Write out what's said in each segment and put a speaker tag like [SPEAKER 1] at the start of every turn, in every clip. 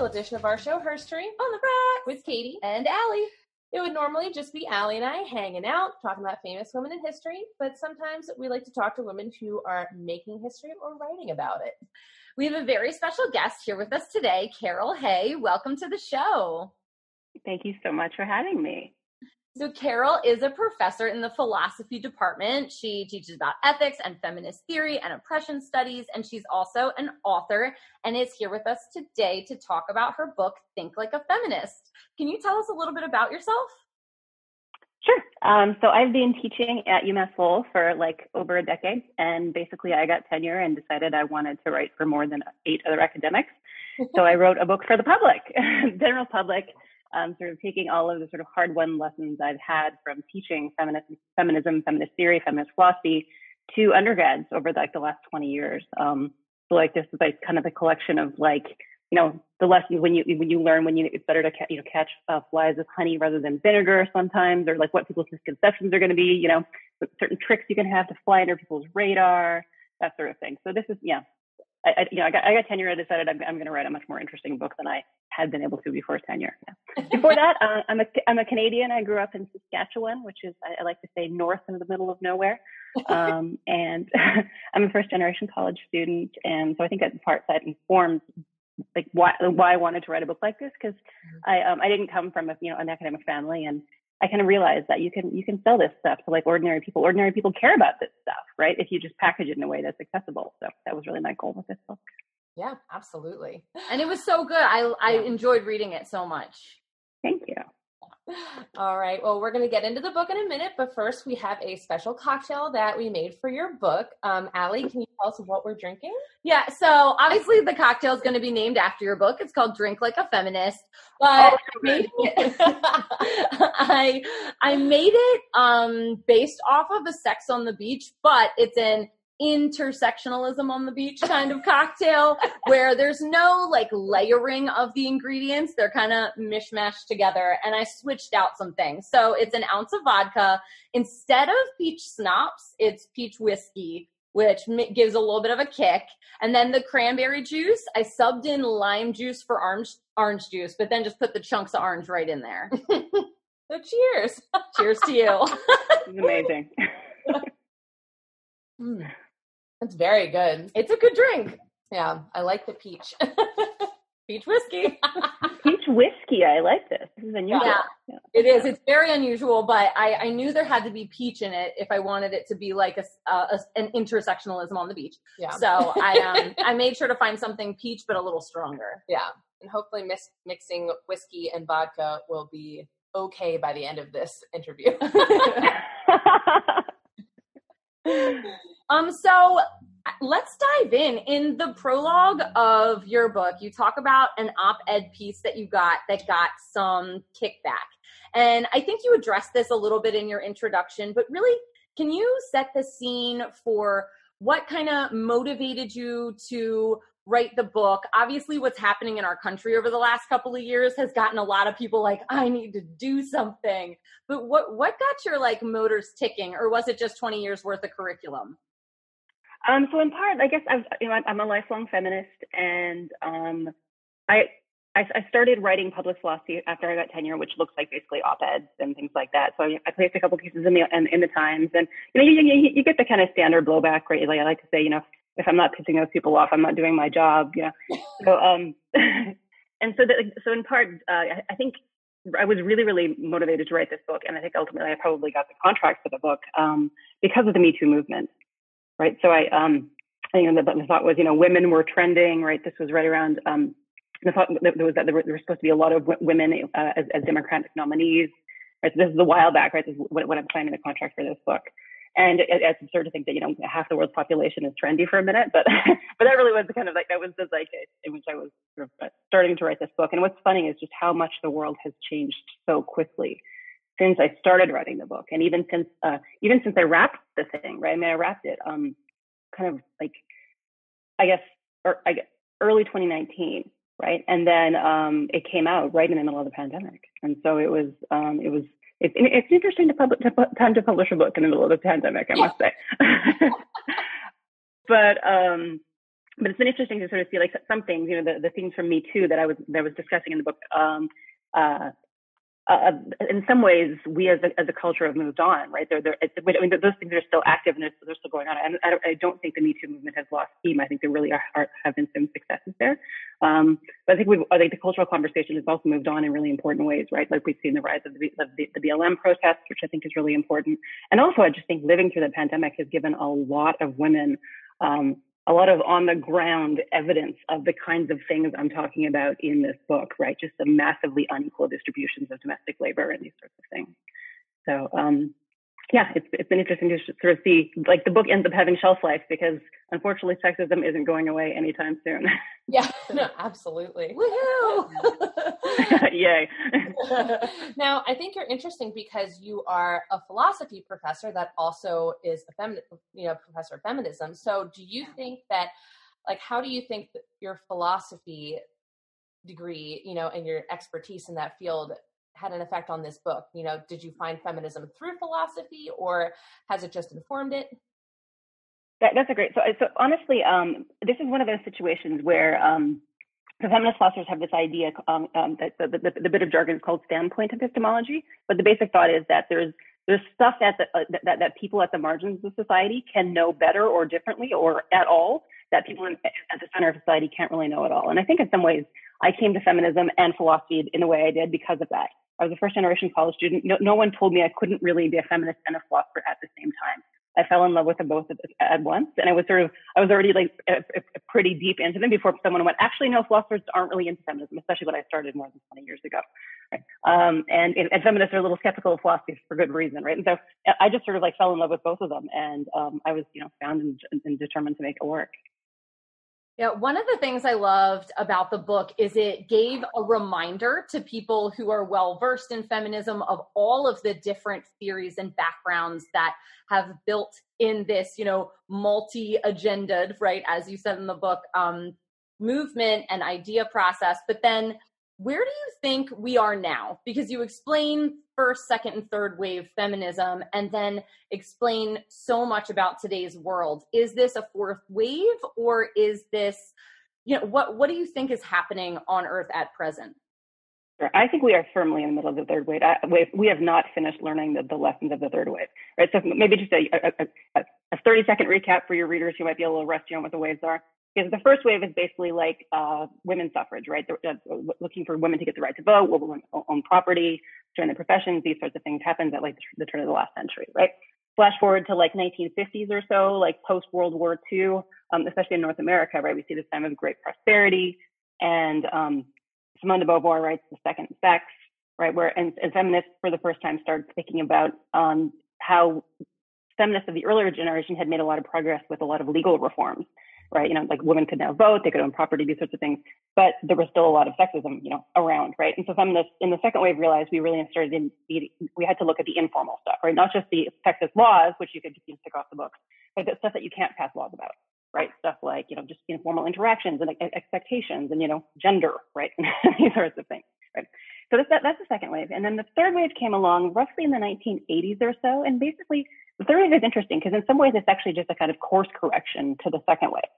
[SPEAKER 1] special edition of our show, Herstory,
[SPEAKER 2] on the rack with Katie
[SPEAKER 1] and Allie. It would normally just be Allie and I hanging out, talking about famous women in history, but sometimes we like to talk to women who are making history or writing about it.
[SPEAKER 2] We have a very special guest here with us today, Carol Hay. Welcome to the show.
[SPEAKER 3] Thank you so much for having me.
[SPEAKER 2] So, Carol is a professor in the philosophy department. She teaches about ethics and feminist theory and oppression studies, and she's also an author and is here with us today to talk about her book, Think Like a Feminist. Can you tell us a little bit about yourself?
[SPEAKER 3] Sure. Um, so, I've been teaching at UMass Lowell for like over a decade, and basically, I got tenure and decided I wanted to write for more than eight other academics. so, I wrote a book for the public, general public um, sort of taking all of the sort of hard won lessons I've had from teaching feminism, feminism, feminist theory, feminist philosophy to undergrads over like the last 20 years. Um, so like this is like kind of a collection of like, you know, the lessons when you, when you learn when you, it's better to, ca- you know, catch uh, flies with honey rather than vinegar sometimes, or like what people's misconceptions are going to be, you know, certain tricks you can have to fly under people's radar, that sort of thing. So this is, yeah, I, I, you know, I got, I got tenure. I decided I'm, I'm going to write a much more interesting book than I had been able to before tenure. Yeah. Before that, uh, I'm a, I'm a Canadian. I grew up in Saskatchewan, which is, I, I like to say, north in the middle of nowhere. Um, and I'm a first generation college student. And so I think that in part that informs like why, why I wanted to write a book like this. Cause mm-hmm. I, um, I didn't come from a, you know, an academic family and I kind of realized that you can you can sell this stuff to like ordinary people. Ordinary people care about this stuff, right? If you just package it in a way that's accessible. So that was really my goal with this book.
[SPEAKER 1] Yeah, absolutely.
[SPEAKER 2] And it was so good. I I yeah. enjoyed reading it so much.
[SPEAKER 3] Thank you.
[SPEAKER 1] All right. Well, we're going to get into the book in a minute, but first we have a special cocktail that we made for your book. Um, Allie, can you tell us what we're drinking?
[SPEAKER 2] Yeah. So obviously the cocktail is going to be named after your book. It's called Drink Like a Feminist. But oh, I I made it um, based off of a Sex on the Beach, but it's in intersectionalism on the beach kind of cocktail where there's no like layering of the ingredients. They're kind of mishmashed together. And I switched out some things. So it's an ounce of vodka. Instead of peach schnapps, it's peach whiskey, which gives a little bit of a kick. And then the cranberry juice, I subbed in lime juice for orange, orange juice, but then just put the chunks of orange right in there.
[SPEAKER 1] so cheers.
[SPEAKER 2] cheers to you.
[SPEAKER 3] it's amazing.
[SPEAKER 1] Mm. It's very good.
[SPEAKER 2] It's a good drink.
[SPEAKER 1] Yeah, I like the peach. peach whiskey.
[SPEAKER 3] peach whiskey. I like this. This is unusual. Yeah,
[SPEAKER 2] yeah, it is. It's very unusual, but I, I knew there had to be peach in it if I wanted it to be like a, a an intersectionalism on the beach. Yeah. So I um I made sure to find something peach but a little stronger.
[SPEAKER 1] Yeah, and hopefully mis- mixing whiskey and vodka will be okay by the end of this interview.
[SPEAKER 2] Um, so let's dive in. In the prologue of your book, you talk about an op-ed piece that you got that got some kickback. And I think you addressed this a little bit in your introduction, but really, can you set the scene for what kind of motivated you to write the book? Obviously, what's happening in our country over the last couple of years has gotten a lot of people like, I need to do something. But what what got your like motors ticking, or was it just 20 years worth of curriculum?
[SPEAKER 3] Um, so in part, I guess I've, you know, I'm a lifelong feminist, and um, I, I, I started writing public philosophy after I got tenure, which looks like basically op-eds and things like that. So I, placed a couple pieces in the in, in the Times, and you know, you, you, you get the kind of standard blowback, right? Like I like to say, you know, if I'm not pissing those people off, I'm not doing my job. Yeah. So um, and so that, so in part, uh, I, I think I was really, really motivated to write this book, and I think ultimately I probably got the contract for the book um, because of the Me Too movement right? So I, um, you know, the, the thought was, you know, women were trending, right? This was right around, um, the thought was that there were, there were supposed to be a lot of women uh, as, as, Democratic nominees. Right? So this is a while back, right? This is what, what I'm signing the contract for this book. And it, it's absurd to think that, you know, half the world's population is trendy for a minute, but, but that really was the kind of like, that was the zeitgeist in which I was sort of starting to write this book. And what's funny is just how much the world has changed so quickly since I started writing the book, and even since uh, even since I wrapped the thing, right? I mean, I wrapped it um, kind of like I guess or I guess early 2019, right? And then um, it came out right in the middle of the pandemic, and so it was um, it was it's it's interesting to publish to, time to publish a book in the middle of the pandemic, I must say. but um, but it's been interesting to sort of see like some things, you know, the, the things from Me Too that I was that I was discussing in the book. Um, uh, uh, in some ways, we as a, as a culture have moved on, right? They're, they're, I mean, those things are still active and they're, they're still going on. And I, I, don't think the Me Too movement has lost steam. I think there really are, are have been some successes there. Um, but I think I think the cultural conversation has also moved on in really important ways, right? Like we've seen the rise of the, of the, the BLM protests, which I think is really important. And also, I just think living through the pandemic has given a lot of women um, a lot of on the ground evidence of the kinds of things I'm talking about in this book, right? Just the massively unequal distributions of domestic labor and these sorts of things. So, um, yeah, it's it's been interesting to sort of see like the book ends up having shelf life because unfortunately sexism isn't going away anytime soon.
[SPEAKER 1] Yeah, no, absolutely.
[SPEAKER 2] Woohoo!
[SPEAKER 3] Yay.
[SPEAKER 1] now, I think you're interesting because you are a philosophy professor that also is a feminist, you know, professor of feminism. So, do you think that like how do you think that your philosophy degree, you know, and your expertise in that field had an effect on this book? You know, did you find feminism through philosophy or has it just informed it?
[SPEAKER 3] That, that's a great. So, so honestly, um, this is one of those situations where um, the feminist philosophers have this idea um, um, that the, the, the, bit of jargon is called standpoint epistemology. But the basic thought is that there's there's stuff at the, uh, that, that people at the margins of society can know better or differently or at all that people in, at the center of society can't really know at all. And I think in some ways I came to feminism and philosophy in the way I did because of that. I was a first generation college student. No, no one told me I couldn't really be a feminist and a philosopher at the same time. I fell in love with them both at, once, and I was sort of I was already like a, a, pretty deep into them before someone went. Actually, no, philosophers aren't really into feminism, especially when I started more than 20 years ago. Um, and, and feminists are a little skeptical of philosophy for good reason, right? And so I just sort of like fell in love with both of them, and um, I was you know found and, and determined to make it work.
[SPEAKER 2] Yeah, one of the things I loved about the book is it gave a reminder to people who are well versed in feminism of all of the different theories and backgrounds that have built in this, you know, multi-agended, right, as you said in the book, um, movement and idea process. But then where do you think we are now? Because you explain first, second, and third wave feminism and then explain so much about today's world. Is this a fourth wave or is this, you know, what, what do you think is happening on Earth at present?
[SPEAKER 3] I think we are firmly in the middle of the third wave. We have not finished learning the, the lessons of the third wave, right? So maybe just a, a, a 30 second recap for your readers who might be a little rusty on what the waves are because the first wave is basically like uh, women's suffrage, right? They're, uh, looking for women to get the right to vote, women own property, join the professions, these sorts of things happened at like the turn of the last century, right? Flash forward to like 1950s or so, like post World War II, um, especially in North America, right? We see this time of great prosperity, and um, Simone de Beauvoir writes *The Second Sex*, right? Where and, and feminists for the first time started thinking about um, how feminists of the earlier generation had made a lot of progress with a lot of legal reforms right? You know, like women could now vote, they could own property, these sorts of things. But there was still a lot of sexism, you know, around, right? And so feminists in the second wave realized we really started in, we had to look at the informal stuff, right? Not just the sexist laws, which you could just tick off the books, but the stuff that you can't pass laws about, right? Stuff like, you know, just informal interactions and expectations and, you know, gender, right? these sorts of things, right? So that's, that, that's the second wave. And then the third wave came along roughly in the 1980s or so. And basically the third wave is interesting because in some ways it's actually just a kind of course correction to the second wave.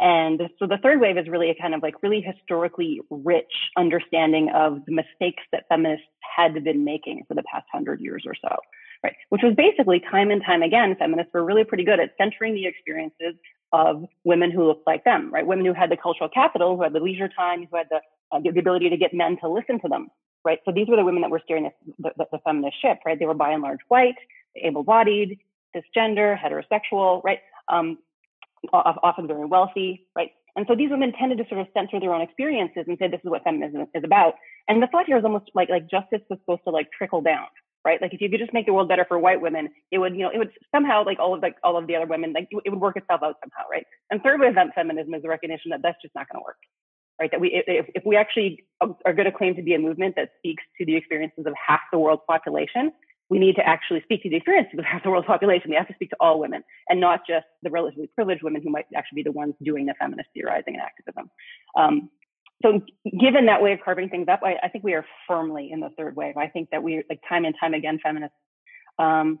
[SPEAKER 3] And so the third wave is really a kind of like really historically rich understanding of the mistakes that feminists had been making for the past hundred years or so, right? Which was basically time and time again, feminists were really pretty good at centering the experiences of women who looked like them, right? Women who had the cultural capital, who had the leisure time, who had the, uh, the ability to get men to listen to them, right? So these were the women that were steering the, the, the feminist ship, right? They were by and large white, able-bodied, cisgender, heterosexual, right? Um, often very wealthy, right? And so these women tended to sort of censor their own experiences and say this is what feminism is about. And the thought here is almost like like justice was supposed to like trickle down, right? Like if you could just make the world better for white women, it would you know it would somehow like all of like all of the other women like it would work itself out somehow, right? And third wave feminism is the recognition that that's just not going to work, right? That we if, if we actually are going to claim to be a movement that speaks to the experiences of half the world's population, we need to actually speak to the experiences of half the world's population. We have to speak to all women and not just the relatively privileged women who might actually be the ones doing the feminist theorizing and activism. Um, so given that way of carving things up, I, I, think we are firmly in the third wave. I think that we, like time and time again, feminists um,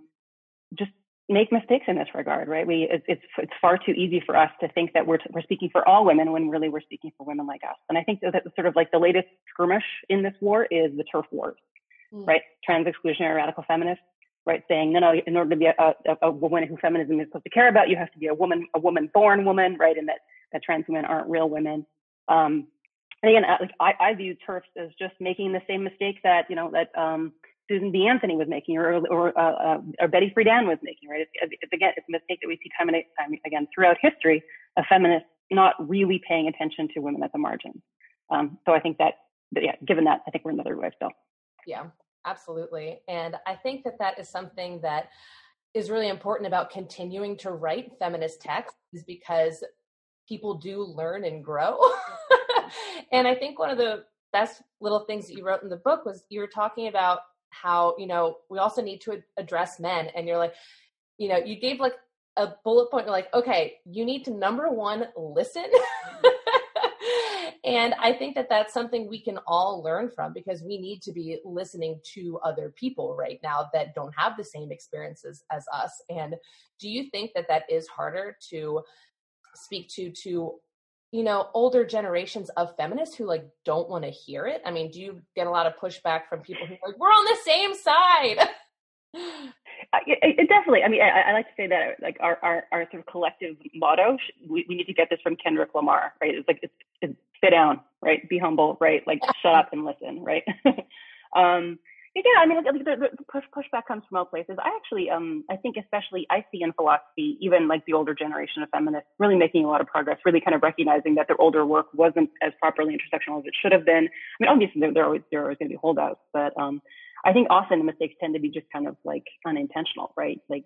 [SPEAKER 3] just make mistakes in this regard, right? We it's it's, it's far too easy for us to think that we're we're speaking for all women when really we're speaking for women like us. And I think that sort of like the latest skirmish in this war is the TERF wars, mm. right? Trans exclusionary radical feminists, right? Saying no, no, in order to be a, a, a, woman who feminism is supposed to care about, you have to be a woman, a woman born woman, right? And that that trans women aren't real women. Um, and again, like I, I view TERFs as just making the same mistake that you know that um, Susan B. Anthony was making, or or, uh, uh, or Betty Friedan was making. Right? It's, it's, again, it's a mistake that we see time and time again throughout history of feminists not really paying attention to women at the margins. Um, so I think that, yeah, given that, I think we're another way still.
[SPEAKER 1] Yeah, absolutely. And I think that that is something that is really important about continuing to write feminist texts, is because people do learn and grow. and I think one of the best little things that you wrote in the book was you were talking about how, you know, we also need to address men. And you're like, you know, you gave like a bullet point, you're like, okay, you need to number one, listen. and I think that that's something we can all learn from because we need to be listening to other people right now that don't have the same experiences as us. And do you think that that is harder to speak to to you know older generations of feminists who like don't want to hear it i mean do you get a lot of pushback from people who like we're on the same side
[SPEAKER 3] it, it definitely i mean I, I, like to say that like our, our, our sort of collective motto we, we need to get this from kendrick lamar right? It's like it's, it's sit down right? Be humble right? Like shut up and listen right? Um yeah, I mean, the, the push pushback comes from all places. I actually, um, I think especially I see in philosophy, even like the older generation of feminists, really making a lot of progress, really kind of recognizing that their older work wasn't as properly intersectional as it should have been. I mean, obviously there, there are always there are always going to be holdouts, but um, I think often the mistakes tend to be just kind of like unintentional, right? Like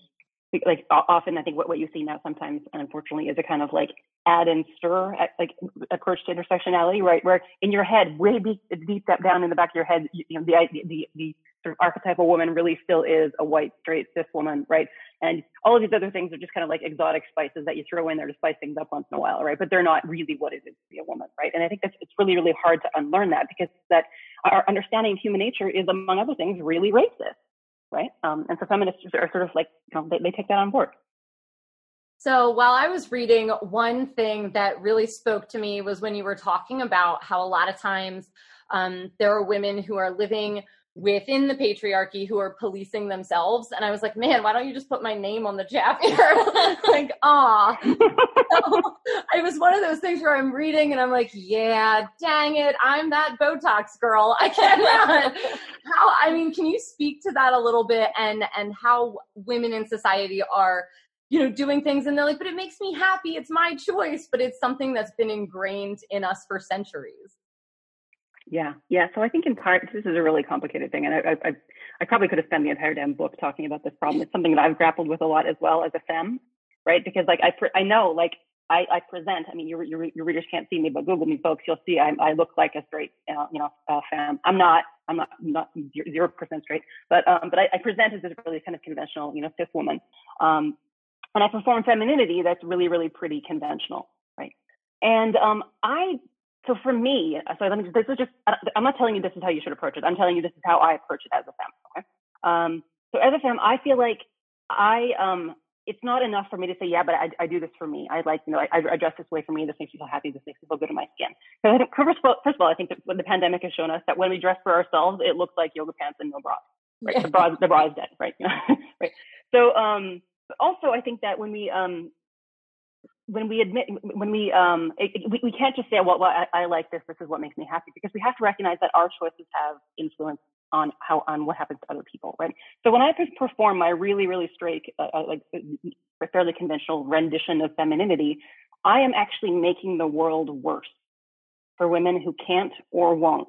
[SPEAKER 3] like often I think what, what you see now sometimes, unfortunately, is a kind of like add and stir like approach to intersectionality, right? Where in your head, way deep, deep down in the back of your head, you, you know, the, the, the sort of archetypal woman really still is a white, straight, cis woman, right? And all of these other things are just kind of like exotic spices that you throw in there to spice things up once in a while, right? But they're not really what it is to be a woman, right? And I think that's, it's really, really hard to unlearn that because that our understanding of human nature is, among other things, really racist, right? Um, and so feminists are sort of like, you know, they, they take that on board.
[SPEAKER 2] So while I was reading, one thing that really spoke to me was when you were talking about how a lot of times um, there are women who are living within the patriarchy who are policing themselves. And I was like, man, why don't you just put my name on the chapter? like, ah. it was one of those things where I'm reading and I'm like, yeah, dang it, I'm that Botox girl. I cannot. how? I mean, can you speak to that a little bit and and how women in society are you know, doing things and they're like, but it makes me happy. It's my choice, but it's something that's been ingrained in us for centuries.
[SPEAKER 3] Yeah, yeah. So I think in part this is a really complicated thing, and I, I, I probably could have spent the entire damn book talking about this problem. It's something that I've grappled with a lot as well as a femme, right? Because like I, I know, like I, I present. I mean, your, your your readers can't see me, but Google me, folks. You'll see I, I look like a straight, uh, you know, uh, femme. I'm not. I'm not not zero percent straight, but um, but I, I present as a really kind of conventional, you know, cis woman. Um, and I perform femininity that's really, really pretty conventional, right? And um, I, so for me, so let me, this is just, I'm not telling you this is how you should approach it. I'm telling you this is how I approach it as a femme, okay? Um, so as a femme, I feel like I, um, it's not enough for me to say, yeah, but I, I do this for me. I like, you know, I, I dress this way for me. This makes me feel happy. This makes me feel good in my skin. So I think, first of all, first of all I think that the pandemic has shown us that when we dress for ourselves, it looks like yoga pants and no bra. Right? the bra, the bra is dead, right? right. So, um, also, I think that when we um, when we admit when we um, it, we, we can't just say, well, well I, I like this. This is what makes me happy, because we have to recognize that our choices have influence on how on what happens to other people, right? So when I perform my really really straight, uh, uh like uh, fairly conventional rendition of femininity, I am actually making the world worse for women who can't or won't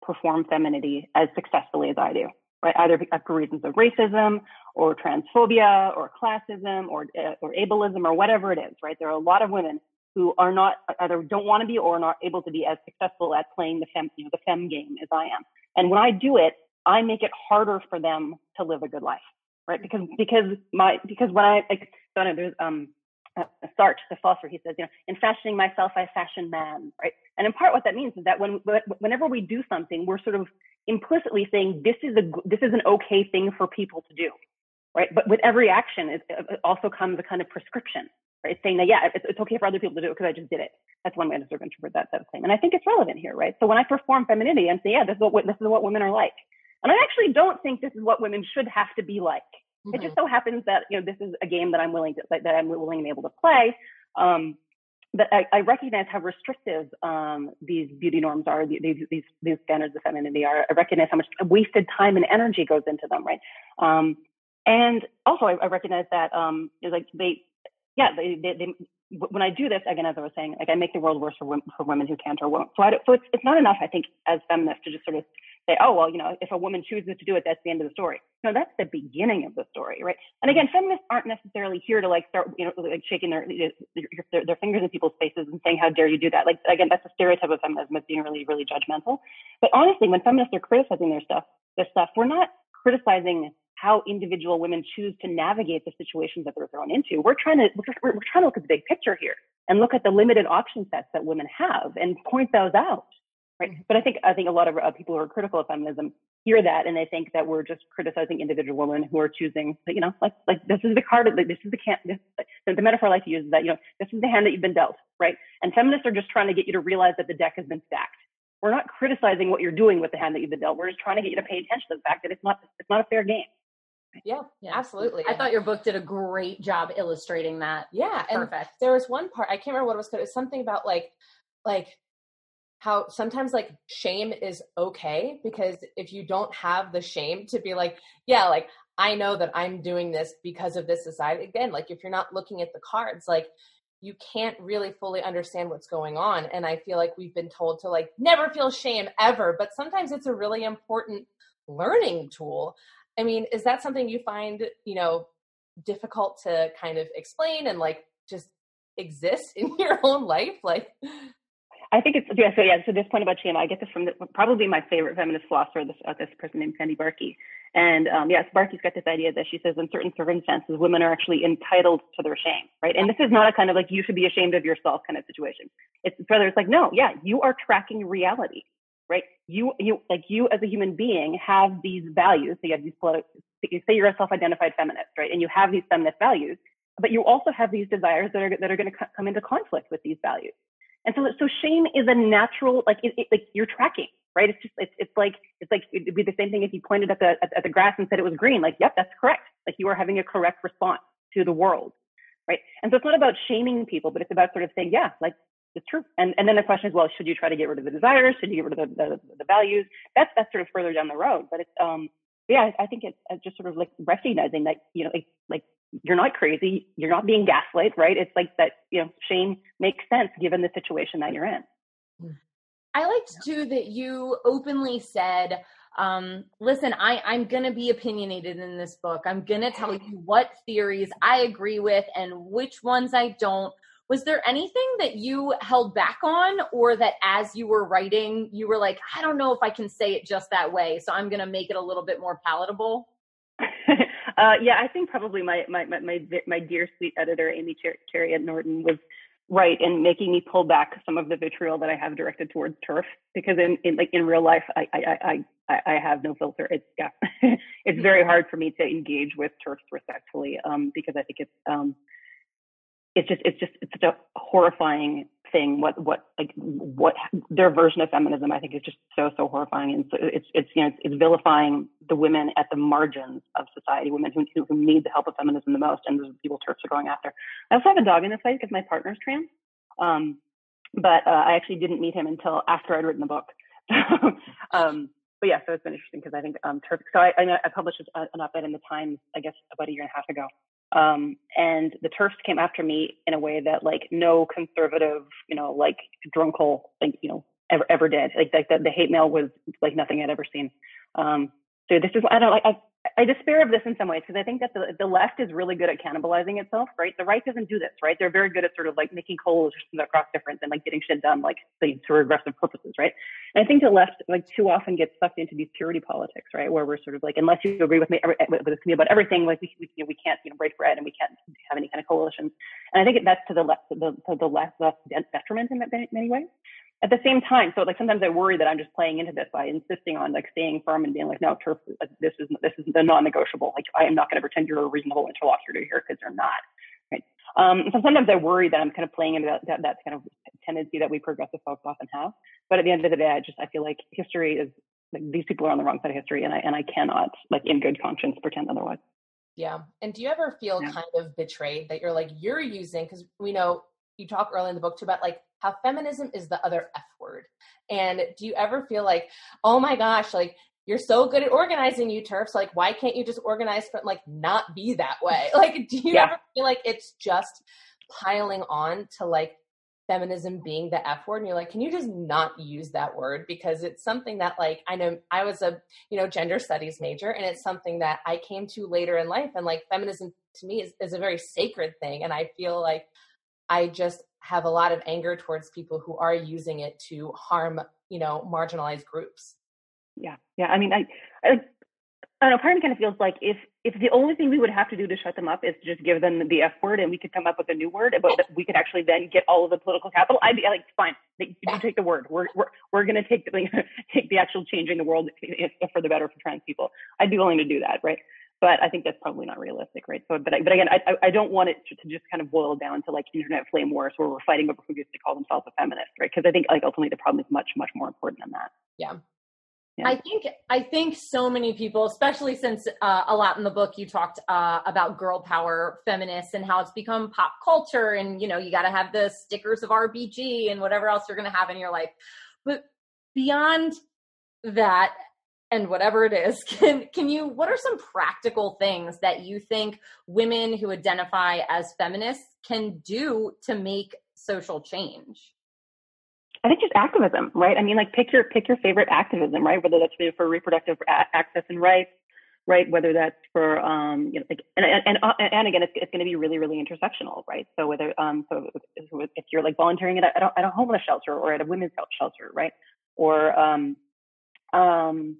[SPEAKER 3] perform femininity as successfully as I do right? Either for reasons of racism or transphobia or classism or, uh, or ableism or whatever it is, right? There are a lot of women who are not either don't want to be or are not able to be as successful at playing the fem, you know, the fem game as I am. And when I do it, I make it harder for them to live a good life, right? Because because my because when I like, so know, there's um uh, Sartre, the philosopher, he says, you know, in fashioning myself, I fashion man, right? And in part, what that means is that when whenever we do something, we're sort of implicitly saying this is a this is an okay thing for people to do, right? But with every action, it, it also comes a kind of prescription, right? Saying that, yeah, it's, it's okay for other people to do it because I just did it. That's one way to sort of interpret that, that thing. And I think it's relevant here, right? So when I perform femininity and say, yeah, this is what, this is what women are like. And I actually don't think this is what women should have to be like. Mm-hmm. It just so happens that, you know, this is a game that I'm willing to, that, that I'm willing and able to play. Um, but I, I, recognize how restrictive um, these beauty norms are, these, these, these standards of femininity are. I recognize how much wasted time and energy goes into them, right? Um, and also, I, I recognize that um, like they, yeah, they, they, they, when I do this, again, as I was saying, like I make the world worse for women, for women who can't or won't. So, I so it's, it's not enough, I think, as feminists to just sort of say, oh, well, you know, if a woman chooses to do it, that's the end of the story. No, that's the beginning of the story, right? And again, feminists aren't necessarily here to like start, you know, like shaking their, their, their fingers in people's faces and saying, how dare you do that? Like, again, that's a stereotype of feminism as being really, really judgmental. But honestly, when feminists are criticizing their stuff, their stuff, we're not criticizing how individual women choose to navigate the situations that they're thrown into. We're trying to, we're, we're trying to look at the big picture here and look at the limited option sets that women have and point those out right? But I think I think a lot of uh, people who are critical of feminism hear that and they think that we're just criticizing individual women who are choosing, you know, like like this is the card, like this is the can, this, the, the metaphor I like to use is that you know this is the hand that you've been dealt, right? And feminists are just trying to get you to realize that the deck has been stacked. We're not criticizing what you're doing with the hand that you've been dealt. We're just trying to get you to pay attention to the fact that it's not it's not a fair game.
[SPEAKER 1] Yeah, yeah, absolutely.
[SPEAKER 2] I thought your book did a great job illustrating that.
[SPEAKER 1] Yeah, Perfect. and there was one part I can't remember what it was. It was something about like, like how sometimes like shame is okay because if you don't have the shame to be like, yeah, like I know that I'm doing this because of this society. Again, like if you're not looking at the cards, like you can't really fully understand what's going on. And I feel like we've been told to like never feel shame ever, but sometimes it's a really important learning tool. I mean, is that something you find, you know, difficult to kind of explain and like just exist in your own life? Like,
[SPEAKER 3] I think it's yeah. So yeah. So this point about shame, I get this from the, probably my favorite feminist philosopher, this uh, this person named Sandy Bartky. And um, yes, Bartky's got this idea that she says in certain circumstances, women are actually entitled to their shame, right? And this is not a kind of like you should be ashamed of yourself kind of situation. It's rather it's like no, yeah, you are tracking reality, right? You you like you as a human being have these values. So you have these political. Say you're a self-identified feminist, right? And you have these feminist values, but you also have these desires that are that are going to come into conflict with these values. And so, so shame is a natural, like, it, it, like you're tracking, right? It's just, it's, it's like, it's like, it'd be the same thing if you pointed at the, at, at the grass and said it was green. Like, yep, that's correct. Like you are having a correct response to the world, right? And so it's not about shaming people, but it's about sort of saying, yeah, like it's true. And, and then the question is, well, should you try to get rid of the desires? Should you get rid of the, the, the values? That's, that's sort of further down the road. But it's, um, yeah, I think it's just sort of like recognizing that, you know, like, like you're not crazy. You're not being gaslit, right? It's like that, you know, shame makes sense given the situation that you're in.
[SPEAKER 2] I liked too that you openly said, um, listen, I, I'm going to be opinionated in this book. I'm going to tell you what theories I agree with and which ones I don't. Was there anything that you held back on, or that as you were writing, you were like, I don't know if I can say it just that way, so I'm going to make it a little bit more palatable?
[SPEAKER 3] Uh, yeah, I think probably my my my my, dear sweet editor Amy Cher- at Norton was right in making me pull back some of the vitriol that I have directed towards TERF because in, in like in real life I I I I, have no filter. It's yeah, it's very hard for me to engage with TERFs respectfully um, because I think it's um, it's just it's just it's such a horrifying thing. What what like what their version of feminism i think is just so so horrifying. And so it's it's you know it's, it's vilifying the women at the margins of society women who, who need the help of feminism the most and the people TERFs are going after. I also have a dog in this fight because my partner's trans. Um but uh, i actually didn't meet him until after i'd written the book. Um but yeah so it's been interesting because i think um TERF so i i published an op-ed in the times i guess about a year and a half ago um, and the TERFs came after me in a way that like no conservative, you know, like drunkle, like, you know, ever, ever did. Like, like the, the hate mail was like nothing I'd ever seen. Um, so this is, I don't like, I, I despair of this in some ways because I think that the, the left is really good at cannibalizing itself, right? The right doesn't do this, right? They're very good at sort of like making coalitions across difference and like getting shit done, like for aggressive purposes, right? And I think the left like too often gets sucked into these purity politics, right? Where we're sort of like, unless you agree with me eh, with, with me about everything, like we, we, you know, we can't you know break bread and we can't have any kind of coalitions. And I think that's to the left, to the, to the left, left detriment in many ways. At the same time, so like sometimes I worry that I'm just playing into this by insisting on like staying firm and being like, no, like, this is this is the non-negotiable. Like I am not going to pretend you're a reasonable interlocutor here because you're not. Right. Um, so sometimes I worry that I'm kind of playing into that, that, that kind of tendency that we progressive folks often have. But at the end of the day, I just I feel like history is like these people are on the wrong side of history, and I and I cannot like in good conscience pretend otherwise.
[SPEAKER 1] Yeah. And do you ever feel yeah. kind of betrayed that you're like you're using because we know you talk early in the book too about like how feminism is the other F word. And do you ever feel like, oh my gosh, like you're so good at organizing you TERFs, like why can't you just organize for like not be that way? Like do you yeah. ever feel like it's just piling on to like feminism being the F word and you're like, can you just not use that word? Because it's something that like I know I was a, you know, gender studies major and it's something that I came to later in life and like feminism to me is, is a very sacred thing. And I feel like I just have a lot of anger towards people who are using it to harm, you know, marginalized groups.
[SPEAKER 3] Yeah, yeah. I mean, I, I, I don't know. Part of me kind of feels like if if the only thing we would have to do to shut them up is to just give them the F word, and we could come up with a new word, but we could actually then get all of the political capital. I'd be like, fine, you take the word. We're we're we're going to take the take the actual changing the world for the better for trans people. I'd be willing to do that, right? But I think that's probably not realistic, right? So, but but again, I I don't want it to, to just kind of boil down to like internet flame wars where we're fighting over who gets to call themselves a feminist, right? Because I think like ultimately the problem is much much more important than that.
[SPEAKER 1] Yeah.
[SPEAKER 2] yeah. I think I think so many people, especially since uh, a lot in the book you talked uh, about girl power feminists and how it's become pop culture, and you know you got to have the stickers of RBG and whatever else you're going to have in your life. But beyond that, and whatever it is can can you what are some practical things that you think women who identify as feminists can do to make social change
[SPEAKER 3] I think just activism, right? I mean, like pick your pick your favorite activism, right? Whether that's for reproductive access and rights, right? Whether that's for um, you know, like, and and and again, it's, it's going to be really really intersectional, right? So whether um, so if you're like volunteering at a, at a homeless shelter or at a women's shelter, right? Or um, um,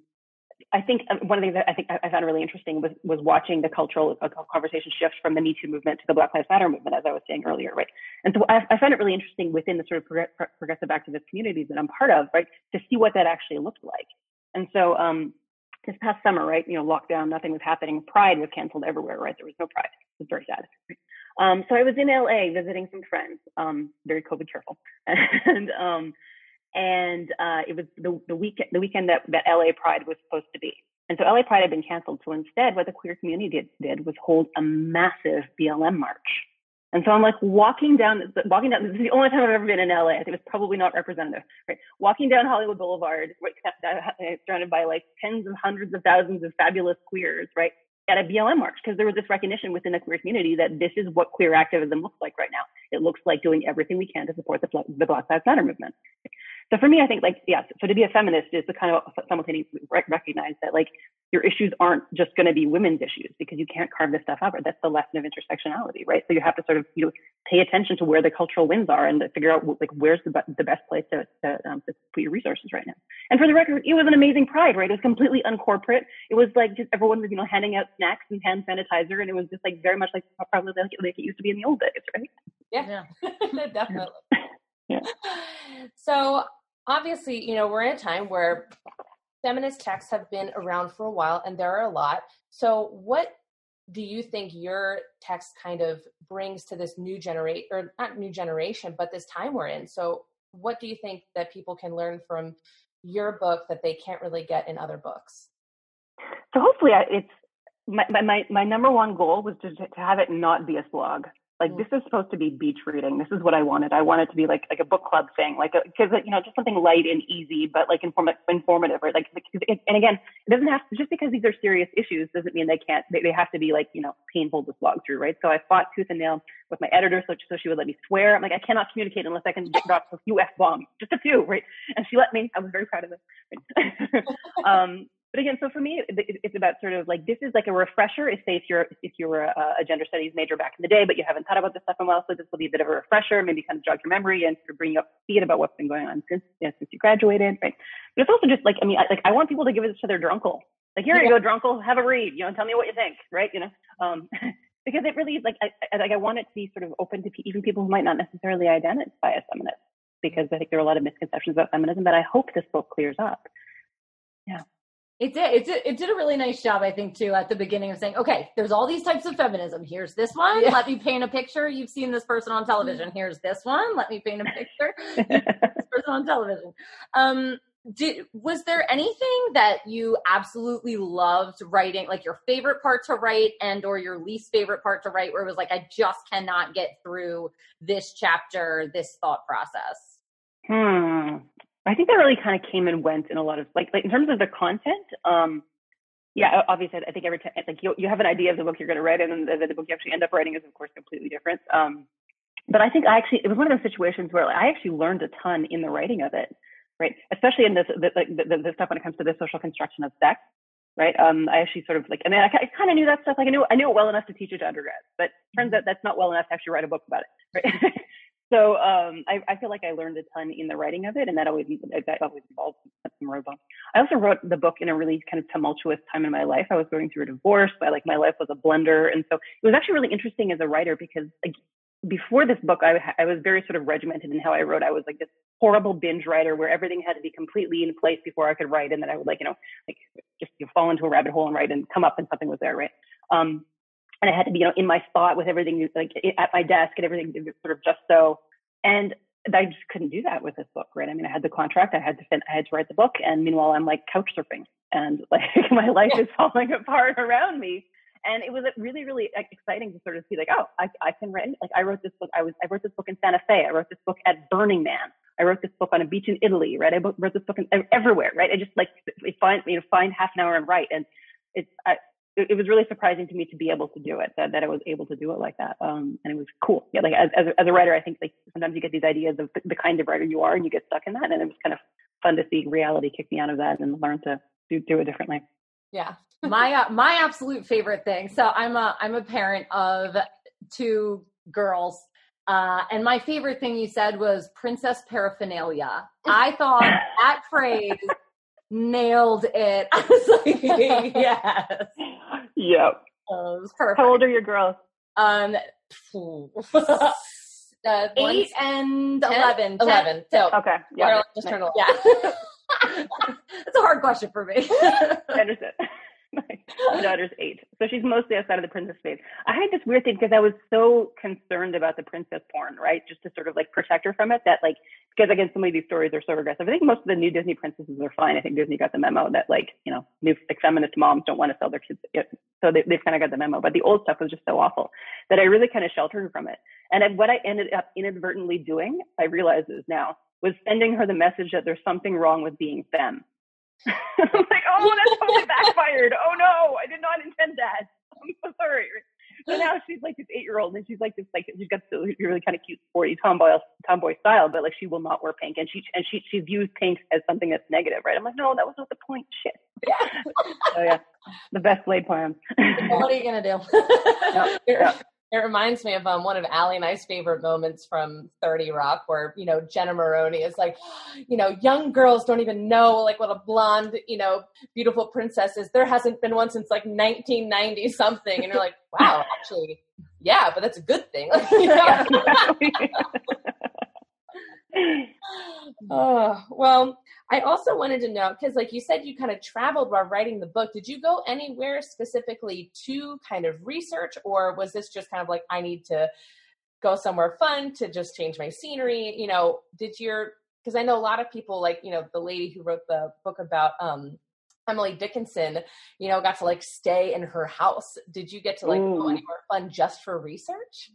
[SPEAKER 3] I think uh, one of the things that I think I found really interesting was was watching the cultural uh, conversation shift from the Me Too movement to the Black Lives Matter movement, as I was saying earlier, right? And so I, I found it really interesting within the sort of progressive activist communities that I'm part of, right, to see what that actually looked like. And so um, this past summer, right, you know, lockdown, nothing was happening. Pride was canceled everywhere, right? There was no Pride. It was very sad. Um, so I was in LA visiting some friends, um, very COVID careful, and um, and uh, it was the, the weekend the weekend that, that LA Pride was supposed to be. And so LA Pride had been canceled. So instead, what the queer community did, did was hold a massive BLM march. And so I'm like walking down, walking down. This is the only time I've ever been in LA. I think it's probably not representative. Right, walking down Hollywood Boulevard, right, surrounded by like tens of hundreds of thousands of fabulous queers, right, at a BLM march because there was this recognition within the queer community that this is what queer activism looks like right now. It looks like doing everything we can to support the, the Black Lives Matter movement. So for me, I think like, yes, so to be a feminist is to kind of simultaneously recognize that like your issues aren't just going to be women's issues because you can't carve this stuff out. Right? That's the lesson of intersectionality, right? So you have to sort of, you know, pay attention to where the cultural winds are and figure out like where's the, the best place to, to, um, to put your resources right now. And for the record, it was an amazing pride, right? It was completely uncorporate. It was like just everyone was, you know, handing out snacks and hand sanitizer. And it was just like very much like probably like, like it used to be in the old days, right?
[SPEAKER 1] Yeah, yeah. definitely. Yeah. So obviously, you know, we're in a time where feminist texts have been around for a while and there are a lot. So, what do you think your text kind of brings to this new generation, or not new generation, but this time we're in? So, what do you think that people can learn from your book that they can't really get in other books?
[SPEAKER 3] So, hopefully, it's my my my number one goal was to to have it not be a slog like this is supposed to be beach reading. This is what I wanted. I wanted to be like like a book club thing, like because you know just something light and easy, but like inform- informative, right? Like and again, it doesn't have to, just because these are serious issues doesn't mean they can't. They, they have to be like you know painful to slog through, right? So I fought tooth and nail with my editor, so so she would let me swear. I'm like I cannot communicate unless I can drop a few f bombs, just a few, right? And she let me. I was very proud of it. um, but again, so for me, it's about sort of like this is like a refresher. If say if you're if you were a, a, gender studies major back in the day, but you haven't thought about this stuff in a while, so this will be a bit of a refresher, maybe kind of jog your memory and sort of bring you up to speed about what's been going on since you know, since you graduated, right? But it's also just like I mean, I, like I want people to give it to their drunkle. Like here yeah. you go, drunkle, have a read, you know, tell me what you think, right? You know, um, because it really like I, I like I want it to be sort of open to even people who might not necessarily identify as feminist because I think there are a lot of misconceptions about feminism that I hope this book clears up. Yeah.
[SPEAKER 2] It did. It did. It did a really nice job, I think, too, at the beginning of saying, "Okay, there's all these types of feminism. Here's this one. Yeah. Let me paint a picture. You've seen this person on television. Here's this one. Let me paint a picture. this person on television." Um, did was there anything that you absolutely loved writing, like your favorite part to write, and or your least favorite part to write, where it was like, "I just cannot get through this chapter, this thought process."
[SPEAKER 3] Hmm. I think that really kind of came and went in a lot of like, like in terms of the content. Um, yeah, obviously, I think every time like you you have an idea of the book you're going to write, and then the, the, book you actually end up writing is of course completely different. Um, but I think I actually it was one of those situations where like, I actually learned a ton in the writing of it, right? Especially in this the, like the, the, stuff when it comes to the social construction of sex, right? Um, I actually sort of like I mean I, I kind of knew that stuff like I knew I knew it well enough to teach it to undergrads, but turns out that's not well enough to actually write a book about it, right? so um, I, I, feel like I learned a ton in the writing of it, and that always that always involved some bumps. I also wrote the book in a really kind of tumultuous time in my life. I was going through a divorce. I, like my life was a blender, and so it was actually really interesting as a writer because like, before this book, I, I was very sort of regimented in how I wrote. I was like this horrible binge writer where everything had to be completely in place before I could write, and then I would like you know like just you know, fall into a rabbit hole and write and come up and something was there, right? Um, and I had to be, you know, in my spot with everything like at my desk and everything sort of just so. And I just couldn't do that with this book, right? I mean, I had the contract, I had to fin- I had to write the book, and meanwhile, I'm like couch surfing, and like my life is falling apart around me. And it was really, really exciting to sort of see, like, oh, I, I can write. Like, I wrote this book. I was, I wrote this book in Santa Fe. I wrote this book at Burning Man. I wrote this book on a beach in Italy, right? I wrote this book in, everywhere, right? I just like find, you know, find half an hour and write, and it's, I, it, it, was really surprising to me to be able to do it, that, that I was able to do it like that. Um, and it was cool. Yeah, like as, as, as a writer, I think like sometimes you get these ideas of the, the, kind of writer you are and you get stuck in that. And it was kind of fun to see reality kick me out of that and learn to do, do it differently.
[SPEAKER 2] Yeah. my, uh, my absolute favorite thing. So I'm a, I'm a parent of two girls. Uh, and my favorite thing you said was princess paraphernalia. I thought that phrase nailed it. I was like, yes.
[SPEAKER 3] Yep.
[SPEAKER 2] Oh, it was perfect.
[SPEAKER 3] How old are your girls?
[SPEAKER 2] Um, uh, eight and ten? eleven.
[SPEAKER 1] Eleven. So
[SPEAKER 3] okay, yeah,
[SPEAKER 1] just turned eleven.
[SPEAKER 2] Yeah. That's a hard question for me.
[SPEAKER 3] I understand. my daughter's eight, so she's mostly outside of the princess phase. I had this weird thing because I was so concerned about the princess porn, right? Just to sort of like protect her from it. That like because again, some of these stories are so regressive. I think most of the new Disney princesses are fine. I think Disney got the memo that like you know new like feminist moms don't want to sell their kids, so they, they've kind of got the memo. But the old stuff was just so awful that I really kind of sheltered her from it. And what I ended up inadvertently doing, I realize is now, was sending her the message that there's something wrong with being femme. I'm like, oh, that's totally backfired. Oh no, I did not intend that. I'm so sorry. So now she's like this eight year old and she's like this like she's got this really kind of cute sporty tomboy tomboy style, but like she will not wear pink and she and she she views pink as something that's negative, right? I'm like, no, that was not the point. Shit. Yeah. so yeah, the best laid plans.
[SPEAKER 2] what are you gonna do?
[SPEAKER 1] yep, yep. It reminds me of um, one of Allie and I's favorite moments from 30 Rock, where, you know, Jenna Maroney is like, you know, young girls don't even know, like, what a blonde, you know, beautiful princess is. There hasn't been one since, like, 1990 something. And you're like, wow, actually, yeah, but that's a good thing. oh, well, I also wanted to know because, like you said, you kind of traveled while writing the book. Did you go anywhere specifically to kind of research, or was this just kind of like I need to go somewhere fun to just change my scenery? You know, did your because I know a lot of people, like you know, the lady who wrote the book about um, Emily Dickinson, you know, got to like stay in her house. Did you get to like Ooh. go anywhere fun just for research?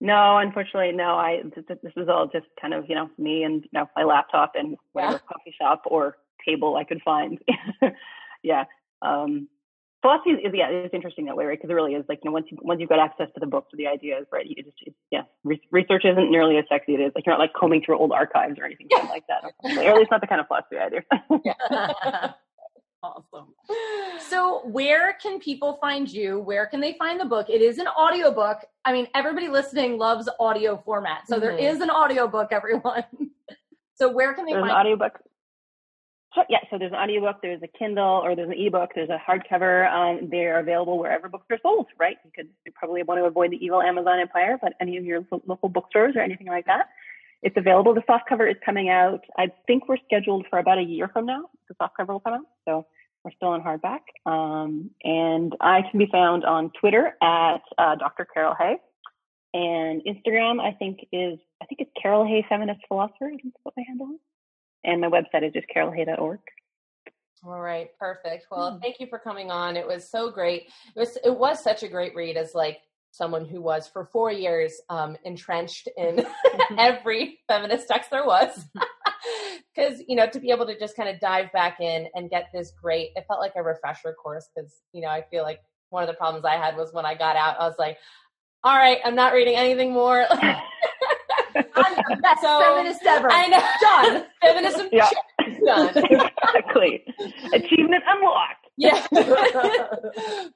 [SPEAKER 3] No, unfortunately, no. I this is all just kind of you know me and you know my laptop and whatever yeah. coffee shop or table I could find. yeah. Um, philosophy is yeah, it's interesting that way, right? Because it really is like you know once you once you've got access to the books or the ideas, right? You just yeah, re- research isn't nearly as sexy as it is. Like you're not like combing through old archives or anything yeah. like that, or at least not the kind of philosophy I do.
[SPEAKER 2] Awesome. So, where can people find you? Where can they find the book? It is an audiobook. I mean, everybody listening loves audio format. So, mm-hmm. there is an audiobook, everyone. so, where can they
[SPEAKER 3] there's
[SPEAKER 2] find
[SPEAKER 3] an audiobook? So, yeah, so there's an audiobook, there's a Kindle, or there's an ebook, there's a hardcover. Um, they're available wherever books are sold, right? You could you probably want to avoid the evil Amazon empire, but any of your local bookstores or anything like that. It's available. The soft cover is coming out. I think we're scheduled for about a year from now. The soft cover will come out. So we're still on hardback. Um, and I can be found on Twitter at uh, Dr. Carol Hay. And Instagram, I think is, I think it's Carol Hay Feminist Philosopher. I Is what my handle is. And my website is just carolhay.org.
[SPEAKER 1] All right, perfect. Well, hmm. thank you for coming on. It was so great. It was it was such a great read as like someone who was for four years um, entrenched in every feminist text there was. Because you know to be able to just kind of dive back in and get this great, it felt like a refresher course. Because you know I feel like one of the problems I had was when I got out, I was like, all right, I'm not reading anything more.
[SPEAKER 2] I'm the best so, feminist ever.
[SPEAKER 1] I know. Done. Feminism yeah. done.
[SPEAKER 3] exactly. Achievement unlocked.
[SPEAKER 1] Yeah.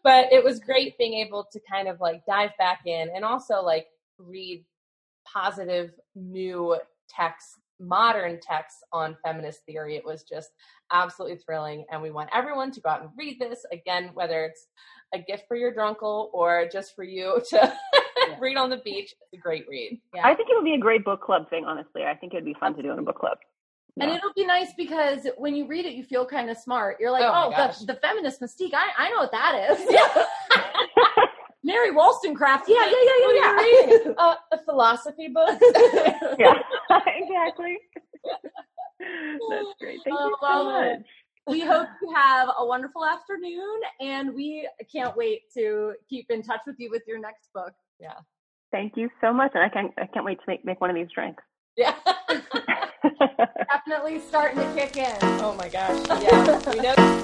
[SPEAKER 1] but it was great being able to kind of like dive back in and also like read positive new texts modern texts on feminist theory. It was just absolutely thrilling. And we want everyone to go out and read this again, whether it's a gift for your drunkle or just for you to yeah. read on the beach. It's a great read.
[SPEAKER 3] Yeah. I think it would be a great book club thing, honestly. I think it would be fun to do in a book club.
[SPEAKER 2] Yeah. And it'll be nice because when you read it, you feel kind of smart. You're like, oh, oh the, the, feminist mystique. I, I know what that is. Yeah. Mary Wollstonecraft. Yeah, yeah, yeah, yeah. yeah.
[SPEAKER 1] Reading? Uh, a philosophy book.
[SPEAKER 3] yeah, exactly. That's great. Thank you so much.
[SPEAKER 2] We hope you have a wonderful afternoon, and we can't wait to keep in touch with you with your next book.
[SPEAKER 1] Yeah.
[SPEAKER 3] Thank you so much, and I can't I can't wait to make make one of these drinks.
[SPEAKER 1] Yeah.
[SPEAKER 2] Definitely starting to kick in.
[SPEAKER 1] Oh my gosh. Yeah. we know.